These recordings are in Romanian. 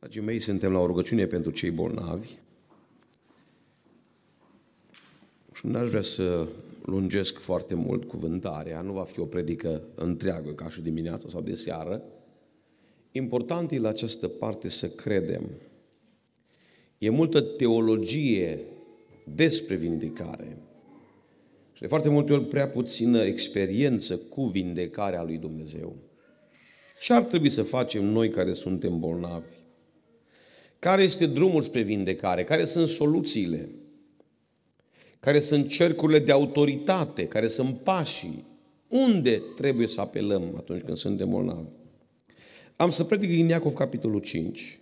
Dragii mei, suntem la o rugăciune pentru cei bolnavi. Și nu aș vrea să lungesc foarte mult cuvântarea, nu va fi o predică întreagă ca și dimineața sau de seară. Important e la această parte să credem. E multă teologie despre vindecare. Și de foarte multe ori prea puțină experiență cu vindecarea lui Dumnezeu. Ce ar trebui să facem noi care suntem bolnavi? Care este drumul spre vindecare? Care sunt soluțiile? Care sunt cercurile de autoritate? Care sunt pașii? Unde trebuie să apelăm atunci când suntem bolnavi? Am să predic din Iacov, capitolul 5.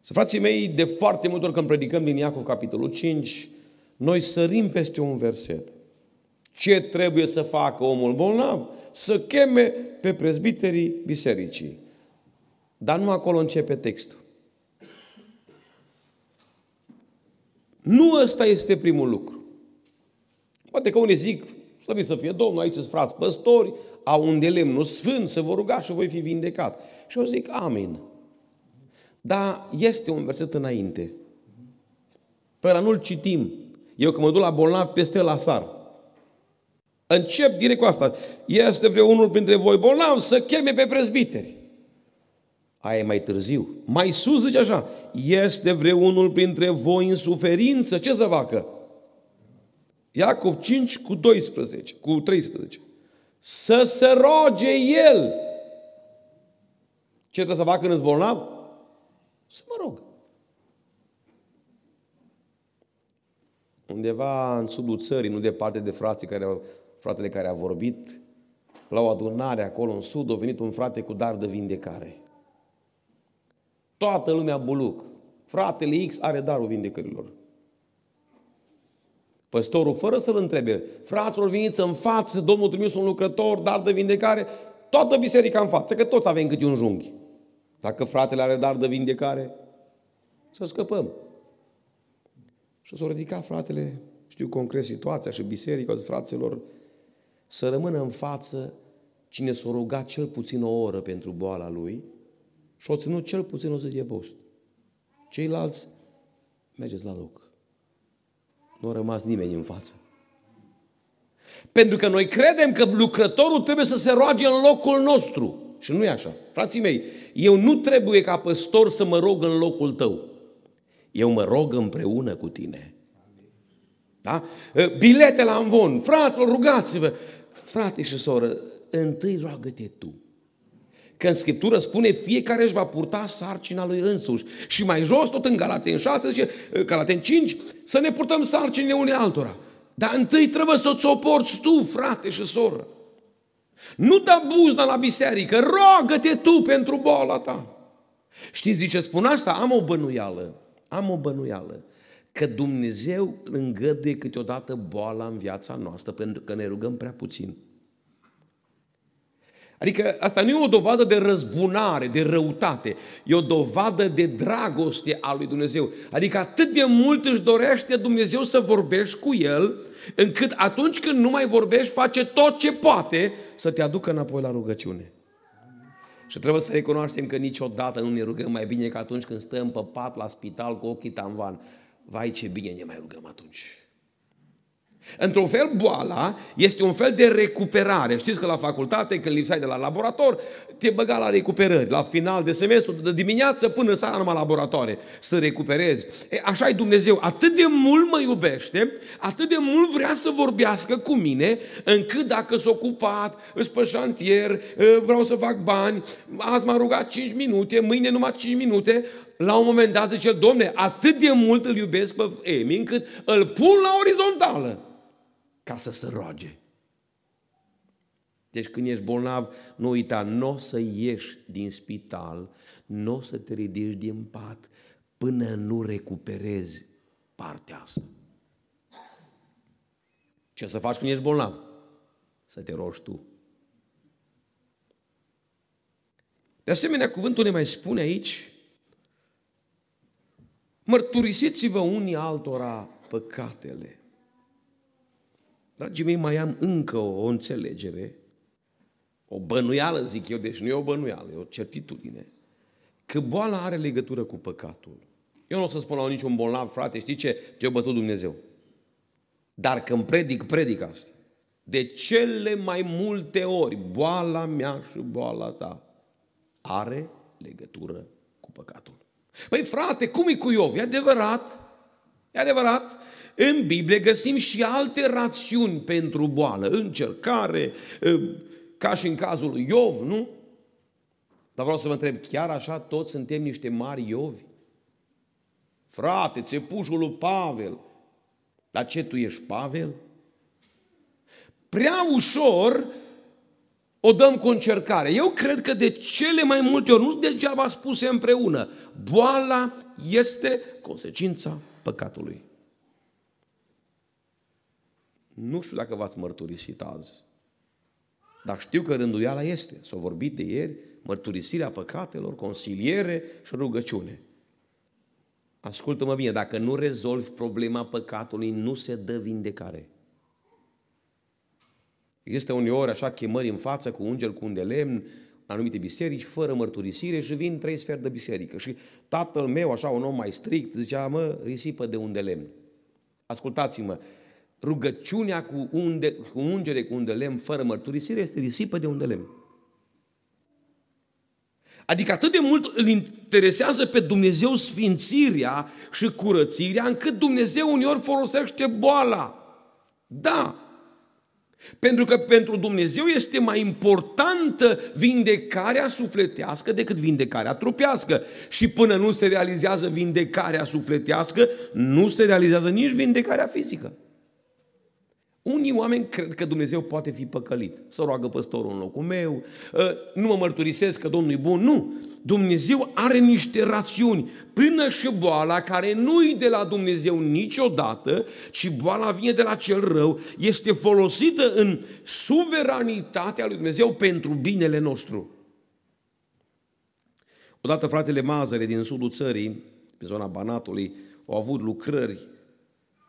Să frații mei, de foarte multe ori când predicăm din Iacov, capitolul 5, noi sărim peste un verset. Ce trebuie să facă omul bolnav? Să cheme pe prezbiterii bisericii. Dar nu acolo începe textul. Nu ăsta este primul lucru. Poate că unii zic, slăvit să fie Domnul, aici sunt frați păstori, au un de lemnul sfânt, să vă ruga și voi fi vindecat. Și eu zic, amin. Dar este un verset înainte. Pe ăla nu-l citim. Eu când mă duc la bolnav, peste la sar. Încep direct cu asta. Este vreunul printre voi bolnav să cheme pe prezbiteri. Aia e mai târziu. Mai sus zice așa, este vreunul printre voi în suferință, ce să facă? Iacov 5 cu 12, cu 13. Să se roge el. Ce trebuie să facă în bolnav? Să mă rog. Undeva în sudul țării, nu departe de frații care au, fratele care a vorbit, la o adunare acolo în sud, a venit un frate cu dar de vindecare. Toată lumea buluc. Fratele X are darul vindecărilor. Păstorul, fără să-l întrebe, fraților, veniți în față, Domnul trimis un lucrător, dar de vindecare, toată biserica în față, că toți avem câte un junghi. Dacă fratele are dar de vindecare, să scăpăm. Și s-a ridicat fratele, știu concret situația și biserica, fraților, să rămână în față cine s-a rugat cel puțin o oră pentru boala lui și o ținut cel puțin o zi de post. Ceilalți, mergeți la loc. Nu a rămas nimeni în față. Pentru că noi credem că lucrătorul trebuie să se roage în locul nostru. Și nu e așa. Frații mei, eu nu trebuie ca păstor să mă rog în locul tău. Eu mă rog împreună cu tine. Da? Bilete la învon. Fraților, rugați-vă. Frate și soră, întâi roagă-te tu. Că în Scriptură spune fiecare își va purta sarcina lui însuși. Și mai jos, tot în Galaten 6, zice, Galaten 5, să ne purtăm sarcinile unei altora. Dar întâi trebuie să-ți o porți tu, frate și soră. Nu da buzna la biserică, roagă-te tu pentru boala ta. Știți de ce spun asta? Am o bănuială, am o bănuială că Dumnezeu îngăduie câteodată boala în viața noastră pentru că ne rugăm prea puțin. Adică asta nu e o dovadă de răzbunare, de răutate, e o dovadă de dragoste a lui Dumnezeu. Adică atât de mult își dorește Dumnezeu să vorbești cu El, încât atunci când nu mai vorbești, face tot ce poate să te aducă înapoi la rugăciune. Și trebuie să recunoaștem că niciodată nu ne rugăm mai bine ca atunci când stăm pe pat la spital cu ochii tamvan. Vai ce bine ne mai rugăm atunci. Într-un fel, boala este un fel de recuperare. Știți că la facultate, când lipsai de la laborator, te băga la recuperări. La final de semestru, de dimineață până seara numai laboratoare, să recuperezi. E, așa e Dumnezeu. Atât de mult mă iubește, atât de mult vrea să vorbească cu mine, încât dacă s-a ocupat, îți pe șantier, vreau să fac bani, azi m-am rugat 5 minute, mâine numai 5 minute, la un moment dat zice, domne, atât de mult îl iubesc pe Emi, încât îl pun la orizontală ca să se roage. Deci când ești bolnav, nu uita, nu o să ieși din spital, nu o să te ridici din pat până nu recuperezi partea asta. Ce să faci când ești bolnav? Să te rogi tu. De asemenea, cuvântul ne mai spune aici, mărturisiți-vă unii altora păcatele. Dragii mei, mai am încă o, o înțelegere, o bănuială, zic eu, deci nu e o bănuială, e o certitudine, că boala are legătură cu păcatul. Eu nu o să spun la niciun bolnav, frate, știi ce? Te-a bătut Dumnezeu. Dar când predic, predic asta. De cele mai multe ori, boala mea și boala ta are legătură cu păcatul. Păi frate, cum e cu Iov? E adevărat, e adevărat. În Biblie găsim și alte rațiuni pentru boală, încercare, ă, ca și în cazul lui Iov, nu? Dar vreau să vă întreb, chiar așa toți suntem niște mari Iovi? Frate, țepușul lui Pavel. Dar ce tu ești Pavel? Prea ușor o dăm cu încercare. Eu cred că de cele mai multe ori, nu degeaba spuse împreună, boala este consecința păcatului. Nu știu dacă v-ați mărturisit azi, dar știu că rânduiala este. S-a vorbit de ieri, mărturisirea păcatelor, consiliere și rugăciune. Ascultă-mă bine, dacă nu rezolvi problema păcatului, nu se dă vindecare. Există uneori așa chemări în față cu ungel, cu un de lemn, în anumite biserici, fără mărturisire și vin trei sferi de biserică. Și tatăl meu, așa un om mai strict, zicea, mă, risipă de un de lemn. Ascultați-mă, rugăciunea cu, unde, cu ungere cu un de lemn fără mărturisire este risipă de un de lemn. Adică atât de mult îl interesează pe Dumnezeu sfințirea și curățirea, încât Dumnezeu uneori folosește boala. Da, pentru că pentru Dumnezeu este mai importantă vindecarea sufletească decât vindecarea trupească. Și până nu se realizează vindecarea sufletească, nu se realizează nici vindecarea fizică. Unii oameni cred că Dumnezeu poate fi păcălit. Să roagă păstorul în locul meu, ă, nu mă mărturisesc că Domnul e bun. Nu! Dumnezeu are niște rațiuni. Până și boala, care nu-i de la Dumnezeu niciodată, ci boala vine de la cel rău, este folosită în suveranitatea lui Dumnezeu pentru binele nostru. Odată fratele Mazăre din sudul țării, pe zona Banatului, au avut lucrări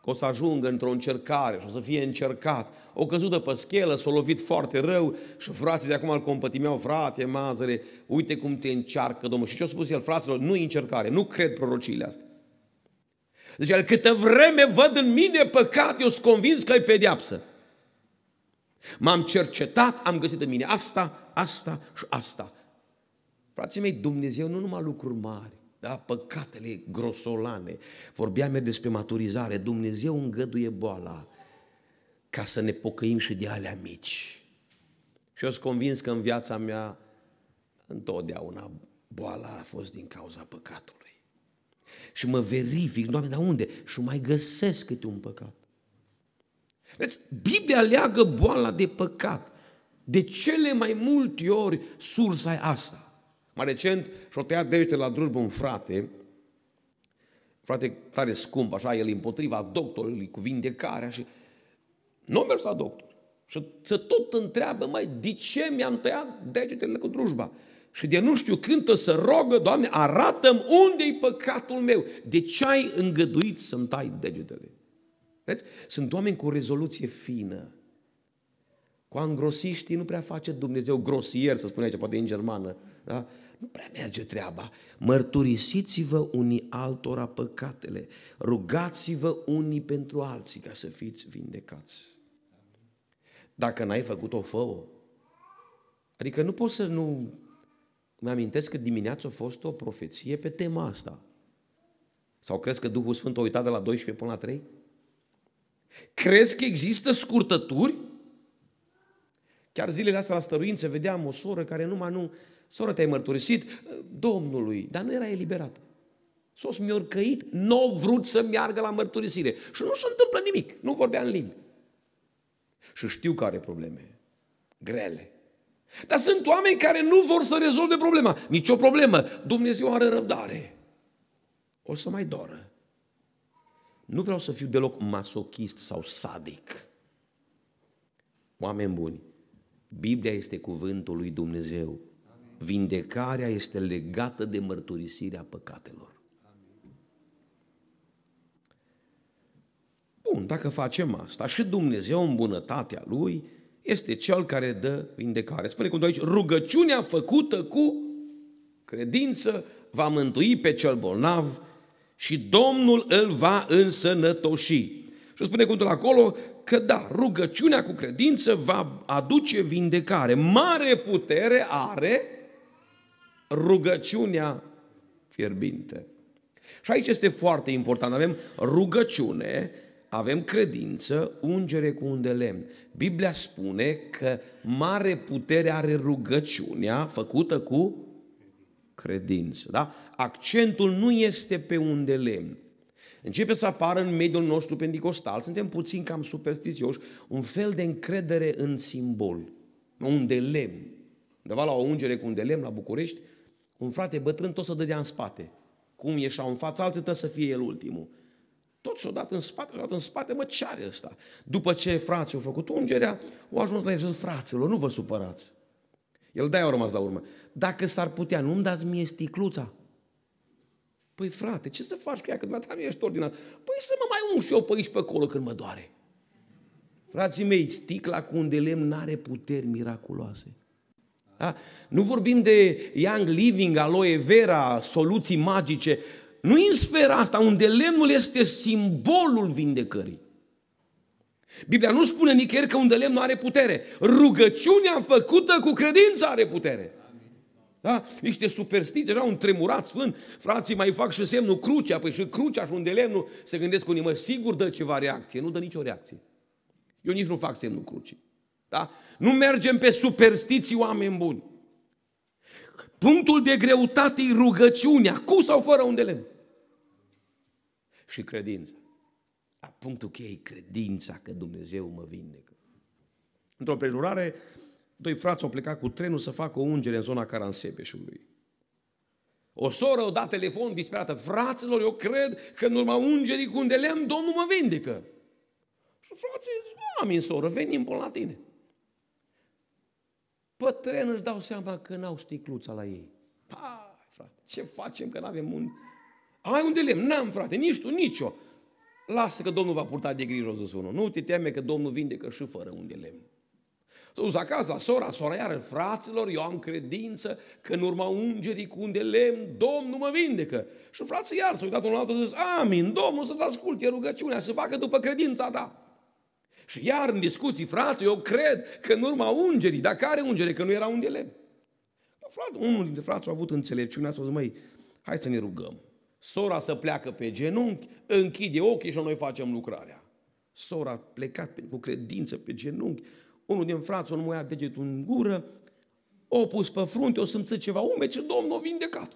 că o să ajungă într-o încercare și o să fie încercat. O căzut de pe schelă, s-a lovit foarte rău și frații de acum îl compătimeau, frate, mazăre, uite cum te încearcă Domnul. Și ce a spus el, fraților, nu încercare, nu cred prorociile astea. Deci el, câtă vreme văd în mine păcat, eu sunt convins că e pedeapsă. M-am cercetat, am găsit în mine asta, asta și asta. Frații mei, Dumnezeu nu numai lucruri mari, da? păcatele grosolane. Vorbeam eu despre maturizare. Dumnezeu îngăduie boala ca să ne pocăim și de alea mici. Și eu sunt convins că în viața mea întotdeauna boala a fost din cauza păcatului. Și mă verific, Doamne, dar unde? Și mai găsesc câte un păcat. Vedeți, Biblia leagă boala de păcat. De cele mai multe ori sursa e asta. Mai recent și-o tăiat degetele la drujbă un frate, frate tare scump, așa, el împotriva doctorului cu vindecarea și nu a mers la doctor. Și să tot întreabă, mai de ce mi-am tăiat degetele cu drujba? Și de nu știu când să rogă, Doamne, arată-mi unde-i păcatul meu. De ce ai îngăduit să-mi tai degetele? Vezi? Sunt oameni cu o rezoluție fină. Cu angrosiștii nu prea face Dumnezeu grosier, să spune aici, poate în germană. Da? Nu prea merge treaba. Mărturisiți-vă unii altora păcatele. Rugați-vă unii pentru alții ca să fiți vindecați. Dacă n-ai făcut-o, fă-o. Adică nu poți să nu... Mă amintesc că dimineața a fost o profeție pe tema asta. Sau crezi că Duhul Sfânt a uitat de la 12 până la 3? Crezi că există scurtături? Chiar zilele astea la stăruință vedeam o soră care numai nu Soră, te-ai mărturisit Domnului, dar nu era eliberată. Sos mi-a căit, nu a vrut să meargă la mărturisire. Și nu se întâmplă nimic, nu vorbea în limbi. Și știu că are probleme grele. Dar sunt oameni care nu vor să rezolve problema. Nici o problemă. Dumnezeu are răbdare. O să mai doră. Nu vreau să fiu deloc masochist sau sadic. Oameni buni, Biblia este cuvântul lui Dumnezeu vindecarea este legată de mărturisirea păcatelor. Bun, dacă facem asta și Dumnezeu în bunătatea Lui este Cel care dă vindecare. Spune cum aici, rugăciunea făcută cu credință va mântui pe cel bolnav și Domnul îl va însănătoși. Și spune cuvântul acolo că da, rugăciunea cu credință va aduce vindecare. Mare putere are rugăciunea fierbinte. Și aici este foarte important. Avem rugăciune, avem credință, ungere cu un de lemn. Biblia spune că mare putere are rugăciunea făcută cu credință. Da? Accentul nu este pe un de lemn. Începe să apară în mediul nostru pentecostal, suntem puțin cam superstițioși, un fel de încredere în simbol, un de lemn. Undeva la o ungere cu un de lemn la București, un frate bătrân tot să dădea în spate. Cum ieșea în fața, altul trebuie să fie el ultimul. Tot s-a dat în spate, s-a dat în spate, mă, ce are ăsta? După ce frații au făcut ungerea, au ajuns la el, fraților, nu vă supărați. El de-aia a rămas la urmă. Dacă s-ar putea, nu-mi dați mie sticluța? Păi frate, ce să faci cu ea când mi ești ordinat? Păi să mă mai ung și eu pe aici pe acolo când mă doare. Frații mei, sticla cu un de lemn n-are puteri miraculoase. Da? Nu vorbim de Young Living, aloe vera, soluții magice. Nu în sfera asta, unde lemnul este simbolul vindecării. Biblia nu spune nicăieri că un de lemn nu are putere. Rugăciunea făcută cu credință are putere. Da? Niște superstiții, era un tremurat sfânt. Frații mai fac și semnul crucea, păi și crucea și un de lemnul, se gândesc unii, mă, sigur dă ceva reacție. Nu dă nicio reacție. Eu nici nu fac semnul crucii. Da? Nu mergem pe superstiții oameni buni. Punctul de greutate e rugăciunea, cu sau fără un de lemn. Și credința. Dar punctul cheie e credința că Dumnezeu mă vindecă. Într-o prejurare, doi frați au plecat cu trenul să facă o ungere în zona Caransebeșului. O soră o dat telefon disperată, fraților, eu cred că în urma ungerii cu un de lemn, Domnul mă vindecă. Și frații zic, amin, soră, venim până la tine. Pe tren își dau seama că n-au sticluța la ei. Pai, frate, ce facem că n-avem un... Ai un de lemn? N-am, frate, nici tu, nici eu. Lasă că Domnul va purta de grijă, zis unul. Nu te teme că Domnul vindecă și fără un de lemn. S-a dus acasă la sora, sora iară, fraților, eu am credință că în urma ungerii cu un de lemn, Domnul mă vindecă. Și frații iar s-au uitat unul altul și zis, amin, Domnul să-ți asculte rugăciunea, să facă după credința ta. Și iar în discuții, frate, eu cred că în urma ungerii, dar care ungere? Că nu era un de lemn. Frate, unul dintre frații a avut înțelepciunea să zic, măi, hai să ne rugăm. Sora să pleacă pe genunchi, închide ochii și noi facem lucrarea. Sora a plecat cu credință pe genunchi, unul din frați nu mai ia degetul în gură, o pus pe frunte, o simțit ceva ume, ce Domnul a vindecat.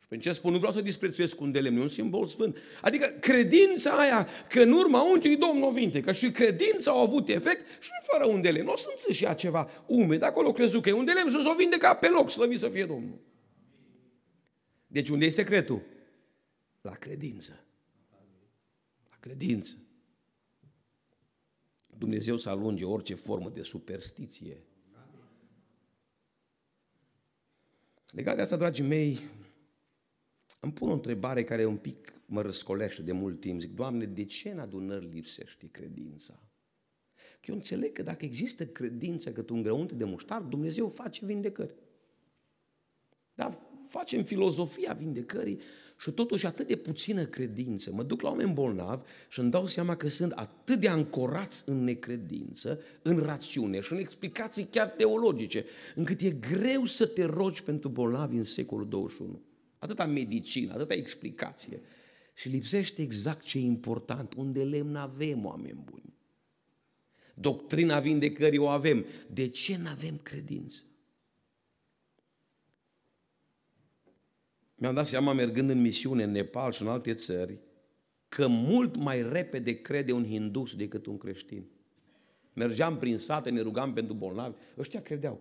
Și pe ce spun, nu vreau să disprețuiesc un de lemn, e un simbol sfânt. Adică credința aia că în urma ungerii Domnul o vindecă și credința au avut efect și nu fără un de lemn. O simțit și ea ceva ume, de acolo crezut că e un de lemn și o vindeca pe loc, slăvit să fie Domnul. Deci unde e secretul? La credință. La credință. Dumnezeu să alunge orice formă de superstiție. Legat de asta, dragii mei, îmi pun o întrebare care un pic mă răscolește de mult timp. Zic, Doamne, de ce în adunări lipsește credința? Că eu înțeleg că dacă există credință că tu un grăunte de muștar, Dumnezeu face vindecări. Dar facem filozofia vindecării și totuși atât de puțină credință. Mă duc la oameni bolnavi și îmi dau seama că sunt atât de ancorați în necredință, în rațiune și în explicații chiar teologice, încât e greu să te rogi pentru bolnavi în secolul 21. Atâta medicină, atâta explicație. Și lipsește exact ce e important, unde lemn avem oameni buni. Doctrina vindecării o avem. De ce nu avem credință? Mi-am dat seama mergând în misiune în Nepal și în alte țări, că mult mai repede crede un hindus decât un creștin. Mergeam prin sate, ne rugam pentru bolnavi, ăștia credeau.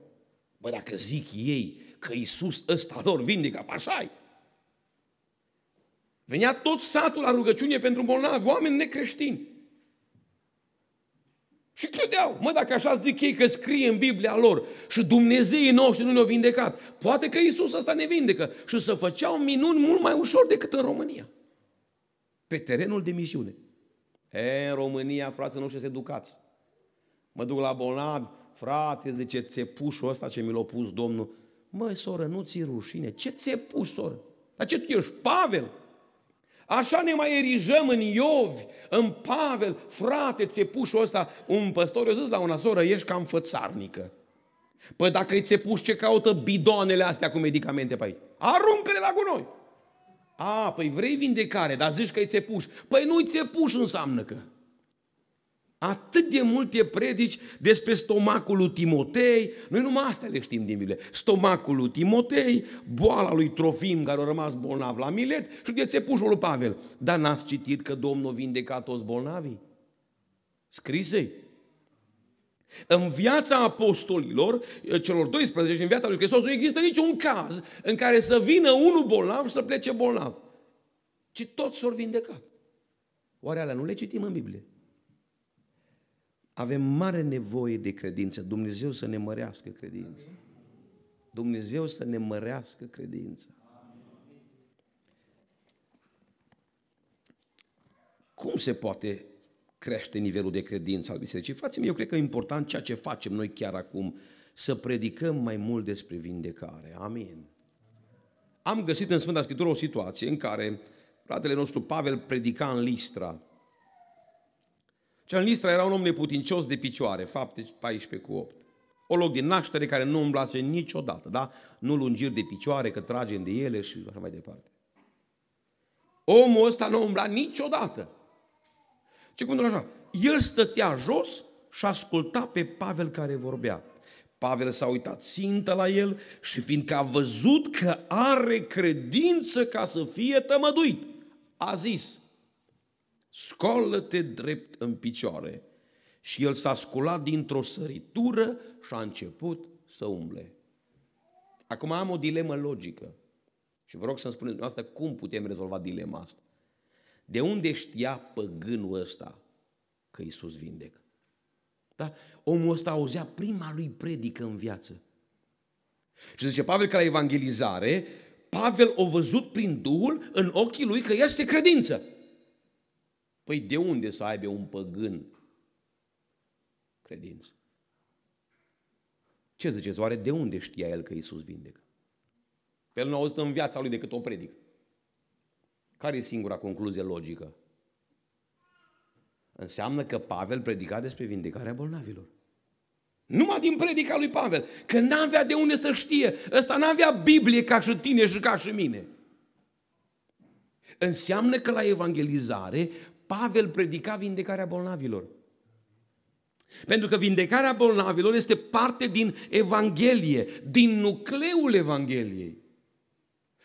Bă, dacă zic ei că Iisus ăsta lor vindecă, așa -i. Venea tot satul la rugăciune pentru bolnavi, oameni necreștini. Și credeau, mă, dacă așa zic ei că scrie în Biblia lor și Dumnezeii noștri nu ne-au vindecat, poate că Isus ăsta ne vindecă și să făceau minuni mult mai ușor decât în România. Pe terenul de misiune. E, în România, frații noștri, se educați. Mă duc la bolnavi, frate, zice, țepușul ăsta ce mi l-a pus Domnul, Măi, soră, nu ți rușine. Ce ți-e pus, soră? Dar ce tu ești? Pavel? Așa ne mai erijăm în Iovi, în Pavel. Frate, ți-e puși ăsta. Un păstor i-a zis la una soră, ești cam fățarnică. Păi dacă îți ți ce caută bidoanele astea cu medicamente pe aici? Aruncă-le la gunoi! A, păi vrei vindecare, dar zici că îi țepuș. Păi nu-i țepuș înseamnă că. Atât de multe predici despre stomacul lui Timotei, noi numai astea le știm din Biblie. Stomacul lui Timotei, boala lui Trofim care a rămas bolnav la Milet și de țepușul lui Pavel. Dar n-ați citit că Domnul vindeca toți bolnavii? Scrise în viața apostolilor, celor 12 și în viața lui Hristos, nu există niciun caz în care să vină unul bolnav și să plece bolnav. Ci toți s-au vindecat. Oare alea nu le citim în Biblie? Avem mare nevoie de credință. Dumnezeu să ne mărească credința. Dumnezeu să ne mărească credința. Cum se poate crește nivelul de credință al bisericii. Frații mei, eu cred că e important ceea ce facem noi chiar acum, să predicăm mai mult despre vindecare. Amin. Am găsit în Sfânta Scriptură o situație în care fratele nostru Pavel predica în Listra. Cel în Listra era un om neputincios de picioare, fapte 14 cu 8. O loc de naștere care nu umblase niciodată, da? Nu lungiri de picioare, că tragem de ele și așa mai departe. Omul ăsta nu umbla niciodată. Ce cuvântul așa? El stătea jos și asculta pe Pavel care vorbea. Pavel s-a uitat țintă la el și fiindcă a văzut că are credință ca să fie tămăduit, a zis, scolă-te drept în picioare. Și el s-a sculat dintr-o săritură și a început să umble. Acum am o dilemă logică și vă rog să-mi spuneți asta cum putem rezolva dilema asta. De unde știa păgânul ăsta că Iisus vindecă? Da? Omul ăsta auzea prima lui predică în viață. Și zice Pavel că la evangelizare, Pavel a văzut prin Duhul în ochii lui că este credință. Păi de unde să aibă un păgân credință? Ce ziceți, oare de unde știa el că Iisus vindecă? Pe el nu a auzit în viața lui decât o predică. Care e singura concluzie logică? Înseamnă că Pavel predica despre vindecarea bolnavilor. Numai din predica lui Pavel. Că n-avea de unde să știe. Ăsta n-avea Biblie ca și tine și ca și mine. Înseamnă că la evangelizare Pavel predica vindecarea bolnavilor. Pentru că vindecarea bolnavilor este parte din Evanghelie, din nucleul Evangheliei.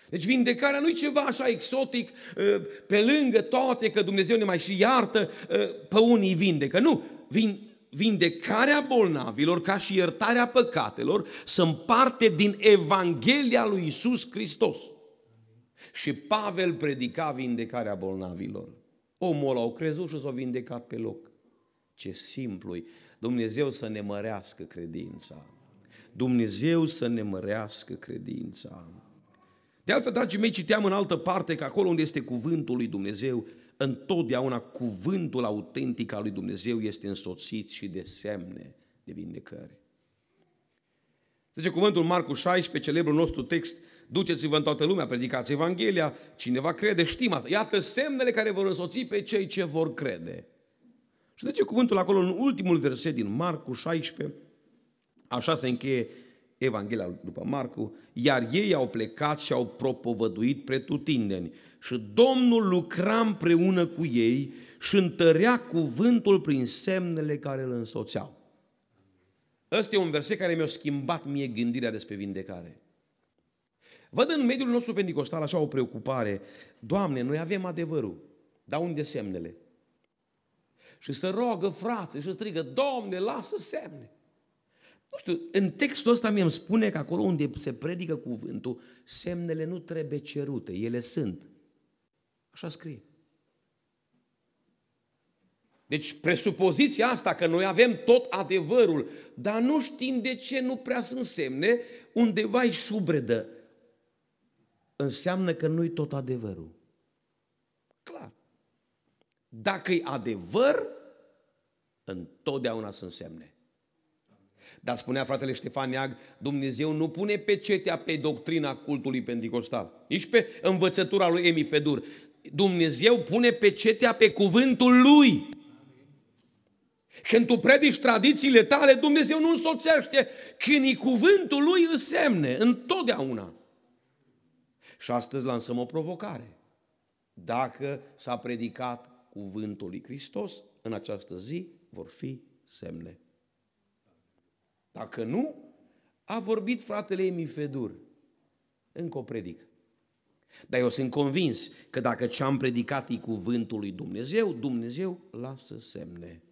Deci vindecarea nu e ceva așa exotic, ă, pe lângă toate, că Dumnezeu ne mai și iartă, ă, pe unii vindecă. Nu, vindecarea bolnavilor ca și iertarea păcatelor sunt parte din Evanghelia lui Isus Hristos. Și Pavel predica vindecarea bolnavilor. Omul au crezut și s-a vindecat pe loc. Ce simplu Dumnezeu să ne mărească credința. Dumnezeu să ne mărească credința. De altfel, dragii mei, citeam în altă parte că acolo unde este cuvântul lui Dumnezeu, întotdeauna cuvântul autentic al lui Dumnezeu este însoțit și de semne de vindecări. Zice cuvântul Marcu 16, celebrul nostru text, duceți-vă în toată lumea, predicați Evanghelia, cineva crede, știm asta. Iată semnele care vor însoți pe cei ce vor crede. Și zice cuvântul acolo în ultimul verset din Marcu 16, așa se încheie Evanghelia după Marcu, iar ei au plecat și au propovăduit pretutindeni. Și Domnul lucra împreună cu ei și întărea cuvântul prin semnele care îl însoțeau. Ăsta e un verset care mi-a schimbat mie gândirea despre vindecare. Văd în mediul nostru pentecostal așa o preocupare. Doamne, noi avem adevărul, dar unde semnele? Și să rogă frații și strigă, Doamne, lasă semne. Nu știu, în textul ăsta mi-mi spune că acolo unde se predică cuvântul, semnele nu trebuie cerute, ele sunt. Așa scrie. Deci presupoziția asta că noi avem tot adevărul, dar nu știm de ce nu prea sunt semne, undeva-i șubredă. Înseamnă că nu-i tot adevărul. Clar. Dacă e adevăr, întotdeauna sunt semne. Dar spunea fratele Ștefan Neag, Dumnezeu nu pune pecetea pe doctrina cultului pentecostal, nici pe învățătura lui Emi Fedur. Dumnezeu pune pecetea pe cuvântul lui. Când tu predici tradițiile tale, Dumnezeu nu însoțește. Când e cuvântul lui, îți semne, întotdeauna. Și astăzi lansăm o provocare. Dacă s-a predicat cuvântul lui Hristos, în această zi vor fi semne. Dacă nu, a vorbit fratele Emi Fedur. Încă o predică. Dar eu sunt convins că dacă ce am predicat e cuvântul lui Dumnezeu, Dumnezeu lasă semne.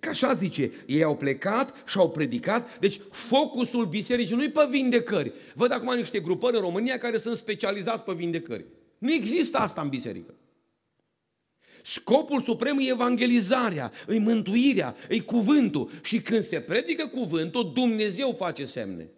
Că așa zice, ei au plecat și au predicat, deci focusul bisericii nu-i pe vindecări. Văd acum niște grupări în România care sunt specializați pe vindecări. Nu există asta în biserică. Scopul suprem e evangelizarea, e mântuirea, e cuvântul. Și când se predică cuvântul, Dumnezeu face semne.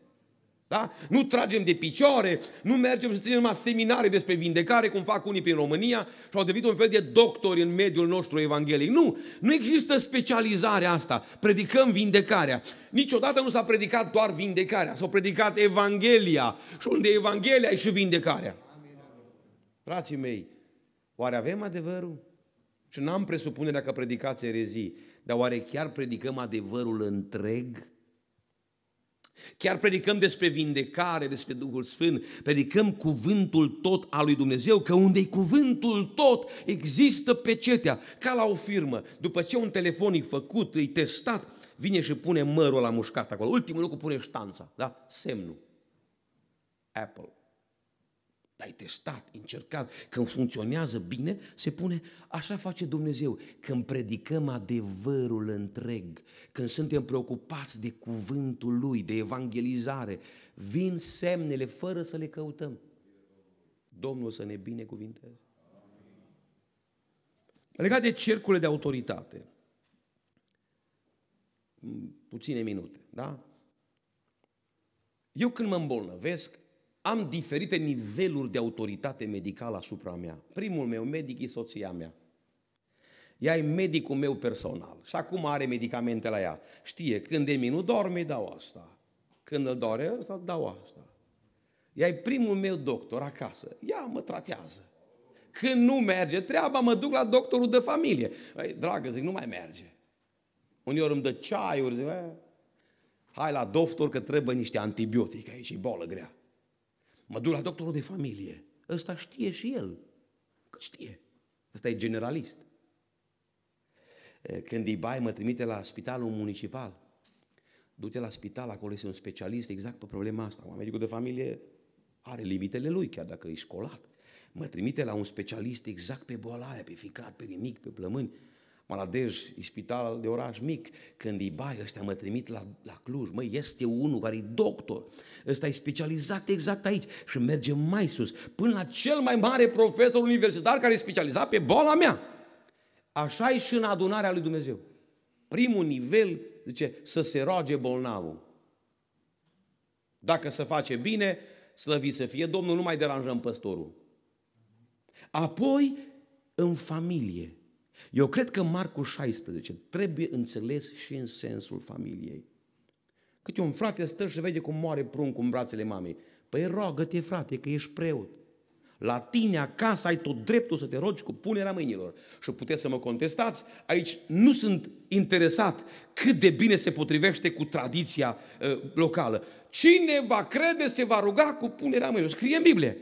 Da? Nu tragem de picioare, nu mergem să ținem numai seminare despre vindecare, cum fac unii prin România și au devenit un fel de doctori în mediul nostru evanghelic. Nu, nu există specializarea asta. Predicăm vindecarea. Niciodată nu s-a predicat doar vindecarea, s-a predicat Evanghelia. Și unde Evanghelia e și vindecarea. Frații mei, oare avem adevărul? Și n-am presupunerea că predicați erezii, dar oare chiar predicăm adevărul întreg? Chiar predicăm despre vindecare, despre Duhul Sfânt, predicăm cuvântul tot al lui Dumnezeu, că unde e cuvântul tot, există pecetea, ca la o firmă. După ce un telefon e făcut, e testat, vine și pune mărul la mușcat acolo. Ultimul lucru pune ștanța, da? Semnul. Apple ai testat, încercat, când funcționează bine, se pune, așa face Dumnezeu. Când predicăm adevărul întreg, când suntem preocupați de cuvântul Lui, de evangelizare, vin semnele fără să le căutăm. Domnul să ne binecuvinteze. Legat de cercurile de autoritate, puține minute, da? Eu când mă îmbolnăvesc, am diferite niveluri de autoritate medicală asupra mea. Primul meu medic e soția mea. Ea e medicul meu personal și acum are medicamente la ea. Știe, când Emi nu dorme, dau asta. Când îl doare ăsta, dau asta. Ea e primul meu doctor acasă. Ea mă tratează. Când nu merge treaba, mă duc la doctorul de familie. Ei, dragă, zic, nu mai merge. Uneori îmi dă ceaiuri, zic, hai la doctor că trebuie niște antibiotice, aici e bolă grea. Mă duc la doctorul de familie. Ăsta știe și el. Cât știe. Ăsta e generalist. Când îi bai, mă trimite la spitalul municipal. Du-te la spital, acolo este un specialist exact pe problema asta. Medicul de familie are limitele lui, chiar dacă e școlat. Mă trimite la un specialist exact pe boala aia, pe ficat, pe rinic, pe plămâni. Maladej, e spital de oraș mic, când îi bai, ăștia mă trimit la, la Cluj, măi, este unul care e doctor, ăsta e specializat exact aici și merge mai sus, până la cel mai mare profesor universitar care e specializat pe boala mea. Așa e și în adunarea lui Dumnezeu. Primul nivel, zice, să se roage bolnavul. Dacă se face bine, slăvit să fie Domnul, nu mai deranjăm păstorul. Apoi, în familie. Eu cred că Marcu 16 trebuie înțeles și în sensul familiei. Câte un frate stă și vede cum moare pruncul în brațele mamei. Păi roagă-te, frate, că ești preot. La tine acasă ai tot dreptul să te rogi cu punerea mâinilor. Și puteți să mă contestați, aici nu sunt interesat cât de bine se potrivește cu tradiția uh, locală. Cine va crede se va ruga cu punerea mâinilor. Scrie în Biblie.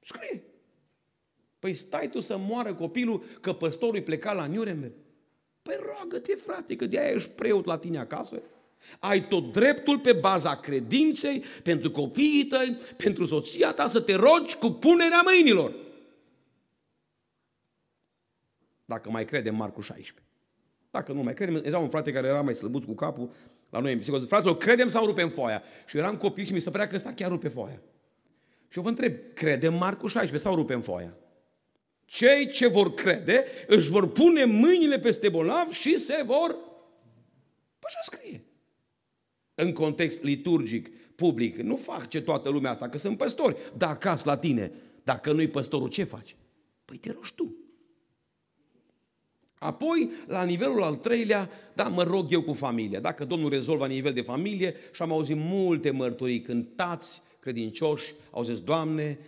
Scrie. Păi stai tu să moară copilul că păstorul îi pleca la Nuremberg. Păi roagă-te, frate, că de-aia ești preot la tine acasă. Ai tot dreptul pe baza credinței, pentru copiii tăi, pentru soția ta, să te rogi cu punerea mâinilor. Dacă mai credem Marcu 16. Dacă nu mai credem, era un frate care era mai slăbuț cu capul la noi în biserică. Fraților, credem sau rupem foaia? Și eu eram copil și mi se părea că ăsta chiar rupe foaia. Și eu vă întreb, credem Marcu 16 sau rupem foaia? Cei ce vor crede își vor pune mâinile peste bolnav și se vor... Păi așa scrie. În context liturgic, public, nu fac ce toată lumea asta, că sunt păstori. Dar acasă la tine, dacă nu-i păstorul, ce faci? Păi te rogi tu. Apoi, la nivelul al treilea, da, mă rog eu cu familia. Dacă Domnul rezolvă la nivel de familie și am auzit multe mărturii cântați, credincioși, au zis, Doamne,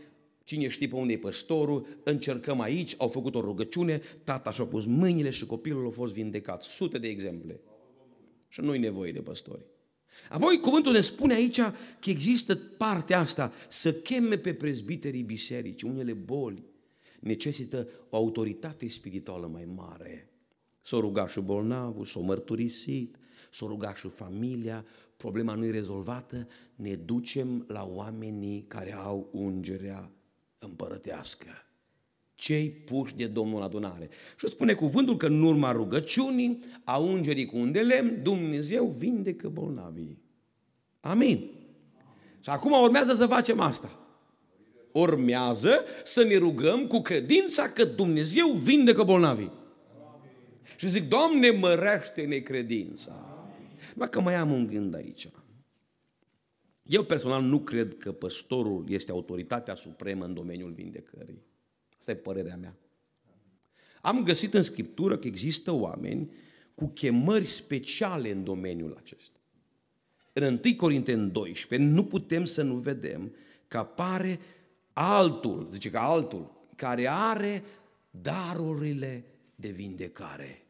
cine știe pe unde e păstorul, încercăm aici, au făcut o rugăciune, tata și-a pus mâinile și copilul a fost vindecat. Sute de exemple. Și nu-i nevoie de păstori. Apoi cuvântul ne spune aici că există partea asta, să cheme pe prezbiterii bisericii, unele boli, necesită o autoritate spirituală mai mare. S-o ruga și bolnavul, s-o mărturisit, s-o ruga și familia, problema nu e rezolvată, ne ducem la oamenii care au ungerea împărătească. Cei puși de Domnul adunare. Și spune cuvântul că în urma rugăciunii, a ungerii cu un de lemn, Dumnezeu vindecă bolnavii. Amin. Și acum urmează să facem asta urmează să ne rugăm cu credința că Dumnezeu vindecă bolnavii. Și zic, Doamne, mărește necredința. Numai că mai am un gând aici. Eu personal nu cred că păstorul este autoritatea supremă în domeniul vindecării. Asta e părerea mea. Am găsit în Scriptură că există oameni cu chemări speciale în domeniul acesta. În 1 Corinteni 12 nu putem să nu vedem că apare altul, zice că altul, care are darurile de vindecare.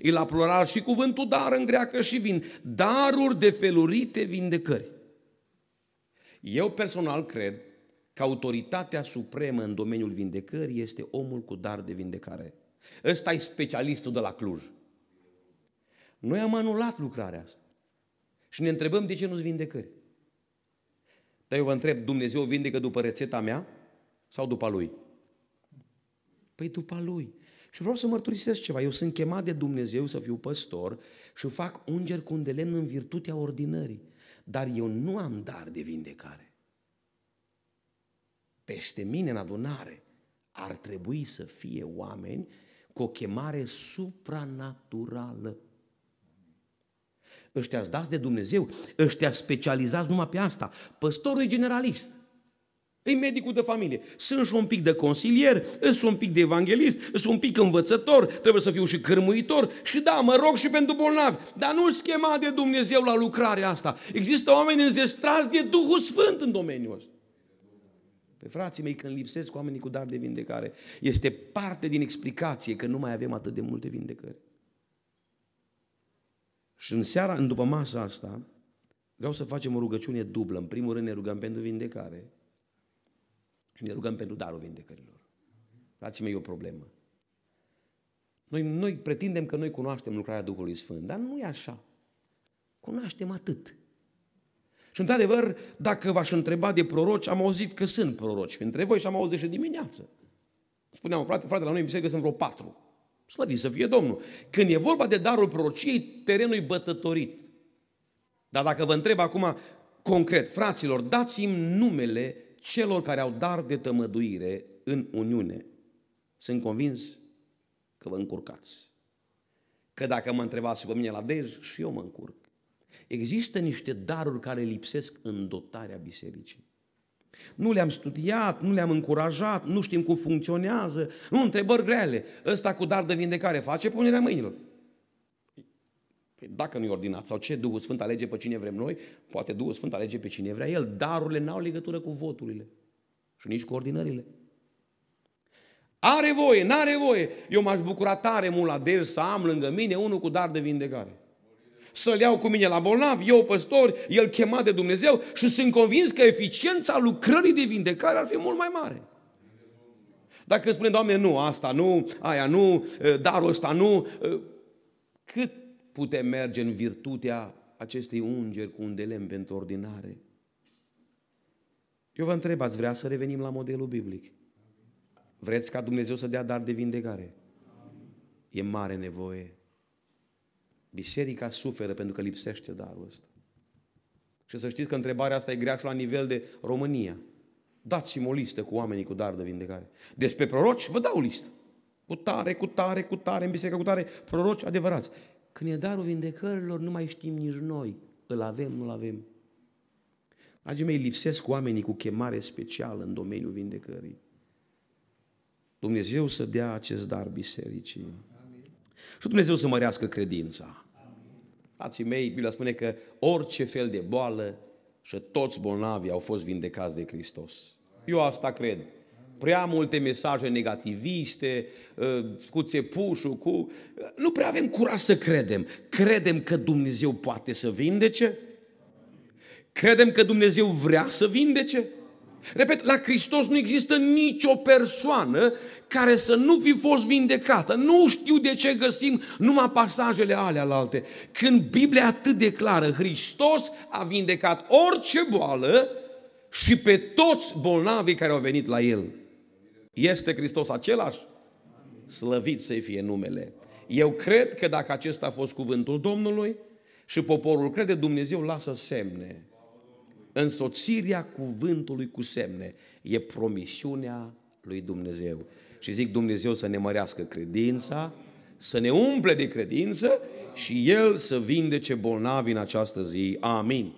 E la plural și cuvântul dar în greacă și vin. Daruri de felurite vindecări. Eu personal cred că autoritatea supremă în domeniul vindecării este omul cu dar de vindecare. Ăsta e specialistul de la Cluj. Noi am anulat lucrarea asta. Și ne întrebăm de ce nu-ți vindecări. Dar eu vă întreb, Dumnezeu vindecă după rețeta mea sau după lui? Păi după lui. Și vreau să mărturisesc ceva. Eu sunt chemat de Dumnezeu să fiu păstor și fac unger cu un de lemn în virtutea ordinării. Dar eu nu am dar de vindecare. Peste mine în adunare ar trebui să fie oameni cu o chemare supranaturală ăștia dați de Dumnezeu, ăștia specializați numai pe asta. Păstorul e generalist. E medicul de familie. Sunt și un pic de consilier, sunt un pic de evanghelist, sunt un pic învățător, trebuie să fiu și cârmuitor și da, mă rog și pentru bolnavi. Dar nu schema de Dumnezeu la lucrarea asta. Există oameni înzestrați de Duhul Sfânt în domeniul ăsta. Pe frații mei, când lipsesc oamenii cu dar de vindecare, este parte din explicație că nu mai avem atât de multe vindecări. Și în seara, în după masa asta, vreau să facem o rugăciune dublă. În primul rând ne rugăm pentru vindecare și ne rugăm pentru darul vindecărilor. Frații mei, e o problemă. Noi, noi pretindem că noi cunoaștem lucrarea Duhului Sfânt, dar nu e așa. Cunoaștem atât. Și într-adevăr, dacă v-aș întreba de proroci, am auzit că sunt proroci printre voi și am auzit și dimineață. Spuneam, frate, frate, la noi în biserică sunt vreo patru. Slăvit să fie Domnul. Când e vorba de darul prorociei, terenul e bătătorit. Dar dacă vă întreb acum concret, fraților, dați-mi numele celor care au dar de tămăduire în Uniune. Sunt convins că vă încurcați. Că dacă mă întrebați pe mine la dej, și eu mă încurc. Există niște daruri care lipsesc în dotarea bisericii. Nu le-am studiat, nu le-am încurajat, nu știm cum funcționează, nu, întrebări grele. Ăsta cu dar de vindecare face punerea mâinilor. Păi dacă nu e ordinat, sau ce Duhul Sfânt alege pe cine vrem noi, poate Duhul Sfânt alege pe cine vrea El. Darurile n-au legătură cu voturile și nici cu ordinările. Are voie, n-are voie. Eu m-aș bucura tare mult la Dej să am lângă mine unul cu dar de vindecare să-l iau cu mine la bolnav, eu păstor, el chemat de Dumnezeu și sunt convins că eficiența lucrării de vindecare ar fi mult mai mare. Dacă spune, Doamne, nu, asta nu, aia nu, darul ăsta nu, cât putem merge în virtutea acestei ungeri cu un de lemn pentru ordinare? Eu vă întreb, ați vrea să revenim la modelul biblic? Vreți ca Dumnezeu să dea dar de vindecare? E mare nevoie. Biserica suferă pentru că lipsește darul ăsta. Și să știți că întrebarea asta e grea și la nivel de România. Dați-mi o listă cu oamenii cu dar de vindecare. Despre proroci, vă dau o listă. Cu tare, cu tare, cu tare, în biserică cu tare, proroci adevărați. Când e darul vindecărilor, nu mai știm nici noi. Îl avem, nu-l avem. Dragii mei, lipsesc oamenii cu chemare specială în domeniul vindecării. Dumnezeu să dea acest dar bisericii. Și Dumnezeu să mărească credința. Frații mei, Biblia spune că orice fel de boală și toți bolnavii au fost vindecați de Hristos. Eu asta cred. Prea multe mesaje negativiste, ă, cu țepușul, cu... Nu prea avem curaj să credem. Credem că Dumnezeu poate să vindece? Credem că Dumnezeu vrea să vindece? Repet, la Hristos nu există nicio persoană care să nu fi fost vindecată. Nu știu de ce găsim numai pasajele alea alte. Când Biblia atât de clară, Hristos a vindecat orice boală și pe toți bolnavii care au venit la El. Este Hristos același? Slăvit să fie numele. Eu cred că dacă acesta a fost cuvântul Domnului și poporul crede, Dumnezeu lasă semne însoțirea cuvântului cu semne e promisiunea lui Dumnezeu. Și zic Dumnezeu să ne mărească credința, să ne umple de credință și El să vindece bolnavi în această zi. Amin.